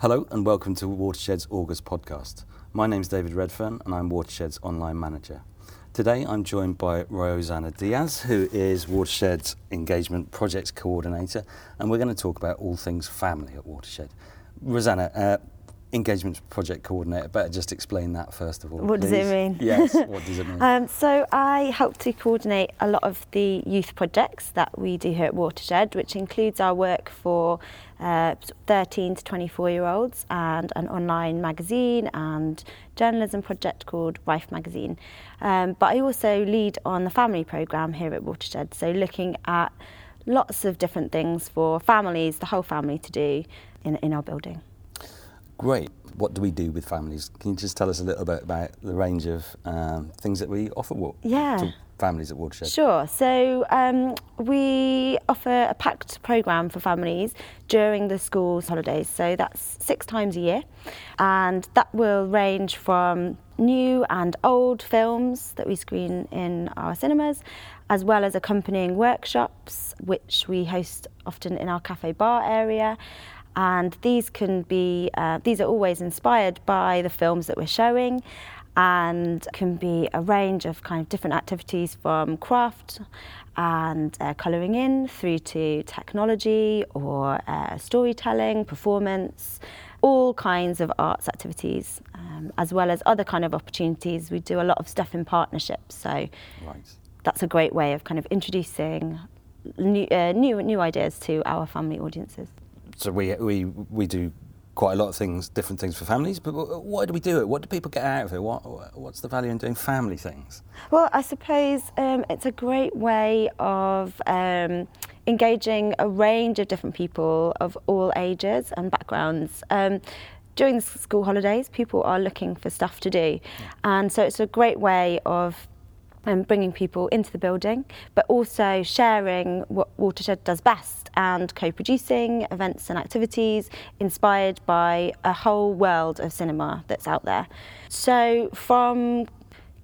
Hello and welcome to Watershed's August podcast. My name's David Redfern and I'm Watershed's online manager. Today I'm joined by Rosanna Diaz, who is Watershed's engagement projects coordinator, and we're going to talk about all things family at Watershed. Rosanna, uh, engagement project coordinator, better just explain that first of all. What please. does it mean? Yes, what does it mean? Um, so I help to coordinate a lot of the youth projects that we do here at Watershed, which includes our work for uh, 13 to 24 year olds and an online magazine and journalism project called Rife Magazine. Um, but I also lead on the family programme here at Watershed, so looking at lots of different things for families, the whole family to do in, in our building. Great. What do we do with families? Can you just tell us a little bit about the range of um, things that we offer Yeah. to families at Watershed? Sure. So um, we offer a packed programme for families during the school's holidays. So that's six times a year. And that will range from new and old films that we screen in our cinemas, as well as accompanying workshops, which we host often in our cafe bar area. And these can be, uh, these are always inspired by the films that we're showing and can be a range of kind of different activities from craft and uh, colouring in through to technology or uh, storytelling, performance, all kinds of arts activities, um, as well as other kind of opportunities. We do a lot of stuff in partnerships, so Right. that's a great way of kind of introducing new, uh, new, new ideas to our family audiences. So we, we, we do quite a lot of things, different things for families, but why do we do it? What do people get out of it? What, what's the value in doing family things? Well, I suppose um, it's a great way of um, engaging a range of different people of all ages and backgrounds. Um, during the school holidays, people are looking for stuff to do, and so it's a great way of um, bringing people into the building, but also sharing what Watershed does best and co producing events and activities inspired by a whole world of cinema that's out there. So, from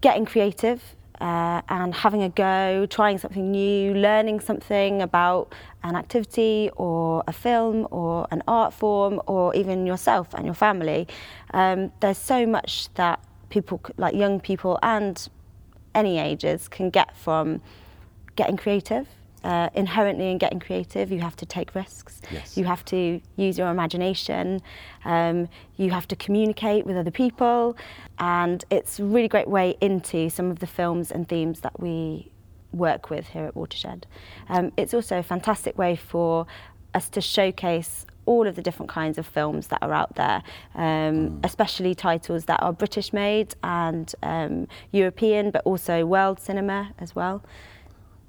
getting creative uh, and having a go, trying something new, learning something about an activity or a film or an art form or even yourself and your family, um, there's so much that people, like young people and any ages, can get from getting creative. Uh, inherently, in getting creative, you have to take risks. Yes. You have to use your imagination. Um, you have to communicate with other people, and it's a really great way into some of the films and themes that we work with here at Watershed. Um, it's also a fantastic way for us to showcase all of the different kinds of films that are out there, um, especially titles that are British made and um, European, but also world cinema as well.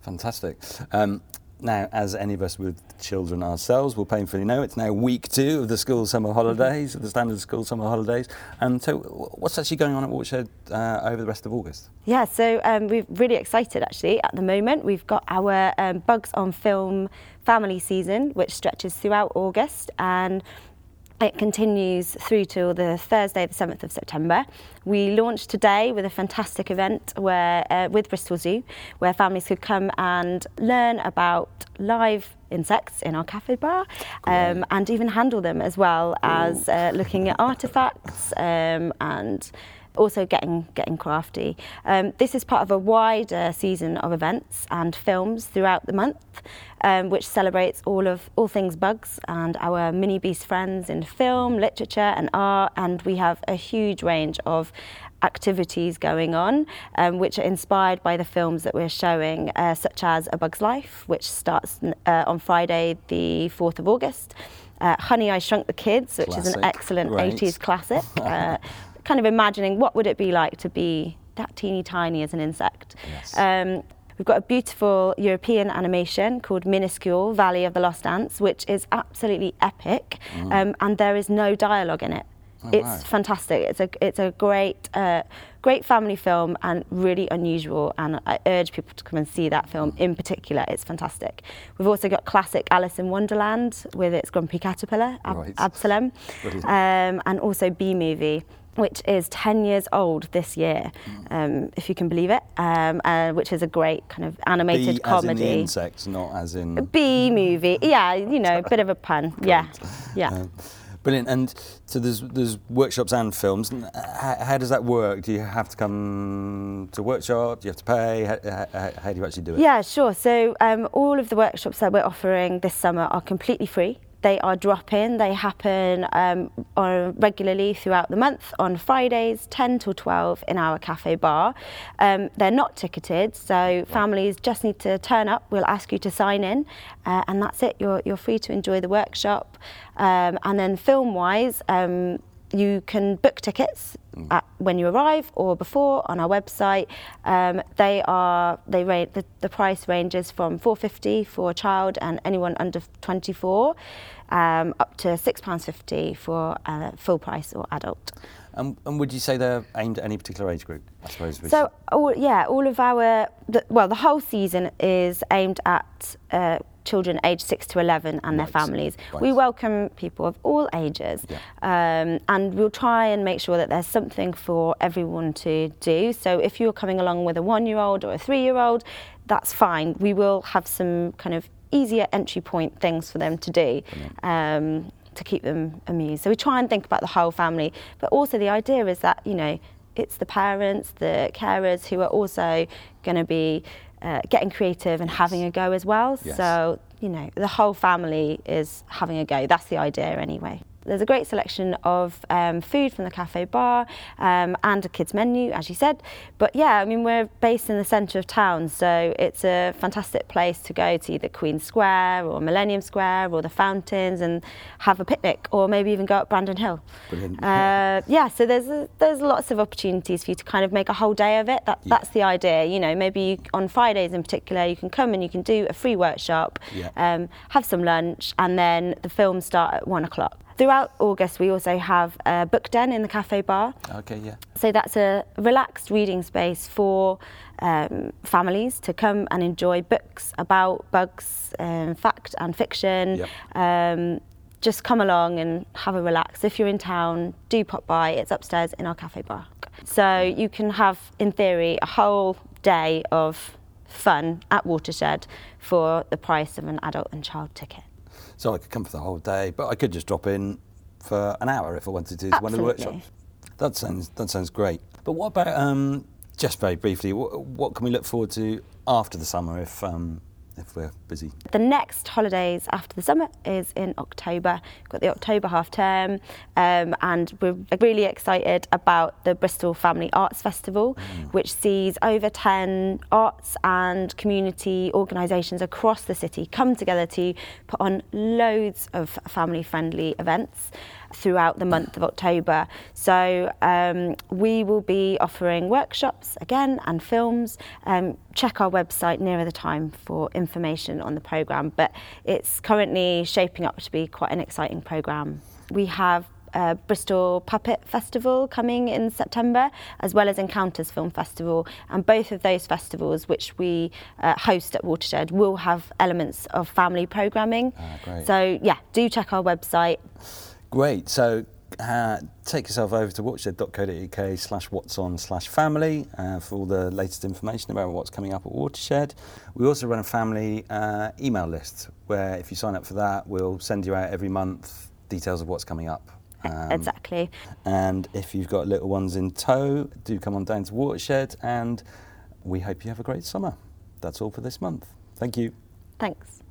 Fantastic. Um, now, as any of us with children ourselves will painfully know, it's now week two of the school summer holidays, of the standard school summer holidays. And so, what's actually going on at Watershed uh, over the rest of August? Yeah, so um, we're really excited actually at the moment. We've got our um, Bugs on Film family season, which stretches throughout August and it continues through till the Thursday, the 7th of September. We launched today with a fantastic event where, uh, with Bristol Zoo, where families could come and learn about live insects in our cafe bar um, and even handle them as well as uh, looking at artifacts um, and also getting getting crafty. Um, this is part of a wider season of events and films throughout the month, um, which celebrates all of all things bugs and our mini beast friends in film, literature, and art. And we have a huge range of activities going on, um, which are inspired by the films that we're showing, uh, such as A Bug's Life, which starts uh, on Friday, the 4th of August. Uh, Honey, I Shrunk the Kids, which is an excellent Right. 80s classic. Uh, kind of imagining what would it be like to be that teeny tiny as an insect. Yes. Um, we've got a beautiful European animation called Minuscule Valley of the Lost Ants, which is absolutely epic, um, and there is no dialogue in it. Oh, it's wow. fantastic. It's a it's a great uh, great family film and really unusual. And I urge people to come and see that film in particular. It's fantastic. We've also got classic Alice in Wonderland with its grumpy caterpillar Ab- Right. Absalom, um, and also Bee Movie. Which is 10 years old this year, um, if you can believe it, um, uh, which is a great kind of animated Bee as in comedy. the insect, not as in. B movie, yeah, you know, a bit of a pun, yeah, yeah. Um, Brilliant. And so there's there's workshops and films. How, how does that work? Do you have to come to workshop? Do you have to pay? How, how, how do you actually do it? Yeah, sure. So um, all of the workshops that we're offering this summer are completely free. They are drop-in. They happen um, on regularly throughout the month on Fridays, 10 till 12 in our cafe bar. Um, they're not ticketed, so families just need to turn up. We'll ask you to sign in, uh, and that's it. You're, you're free to enjoy the workshop. Um, and then film-wise, um, you can book tickets at, when you arrive or before on our website. Um, they are they ra- the, the price ranges from 450 for a child and anyone under 24, um, up to six pounds 50 for uh, full price or adult. And, and would you say they're aimed at any particular age group? I suppose. we So, all, yeah, all of our, the, well, the whole season is aimed at uh, children aged 6 to 11 and their Right. families. Right. We welcome people of all ages um, and we'll try and make sure that there's something for everyone to do. So, if you're coming along with a one year old or a three year old, that's fine. We will have some kind of easier entry point things for them to do. Um, to keep them amused. So we try and think about the whole family, but also the idea is that, you know, it's the parents, the carers who are also going to be uh, getting creative and having a go as well. Yes. So, you know, the whole family is having a go. That's the idea anyway. There's a great selection of um, food from the cafe bar um, and a kids menu, as you said. But yeah, I mean, we're based in the centre of town, so it's a fantastic place to go to either Queen Square or Millennium Square or the fountains and have a picnic, or maybe even go up Brandon Hill. Brilliant. Uh, yeah, so there's there's lots of opportunities for you to kind of make a whole day of it. That, Yeah. That's the idea. You know, maybe you, on Fridays in particular, you can come and you can do a free workshop, Yeah. um, have some lunch, and then the films start at one o'clock. Throughout August, we also have a book den in the cafe bar. Okay, yeah. So that's a relaxed reading space for um, families to come and enjoy books about bugs, um, fact and fiction. Yep. Um, just come along and have a relax. If you're in town, do pop by. It's upstairs in our cafe bar. So you can have, in theory, a whole day of fun at Watershed for the price of an adult and child ticket. So I could come for the whole day, but I could just drop in for an hour if I wanted to to one of the workshops. That sounds that sounds great. But what about um, just very briefly? What, what can we look forward to after the summer if um, if we're busy? The next holidays after the summer is in October. We've got the October half term, um, and we're really excited about the Bristol Family Arts Festival, which sees over 10 arts and community organisations across the city come together to put on loads of family friendly events throughout the month of October. So um, we will be offering workshops again and films. Um, check our website nearer the time for information on the programme, but it's currently shaping up to be quite an exciting programme. We have uh, Bristol Puppet Festival coming in September, as well as Encounters Film Festival. And both of those festivals, which we uh, host at Watershed, will have elements of family programming. Ah. So, yeah, do check our website. Great. So uh, take yourself over to watershed.co.uk slash what's on slash family uh, for all the latest information about what's coming up at Watershed. We also run a family uh, email list where if you sign up for that, we'll send you out every month details of what's coming up. Um, exactly. And if you've got little ones in tow, do come on down to Watershed and we hope you have a great summer. That's all for this month. Thank you. Thanks.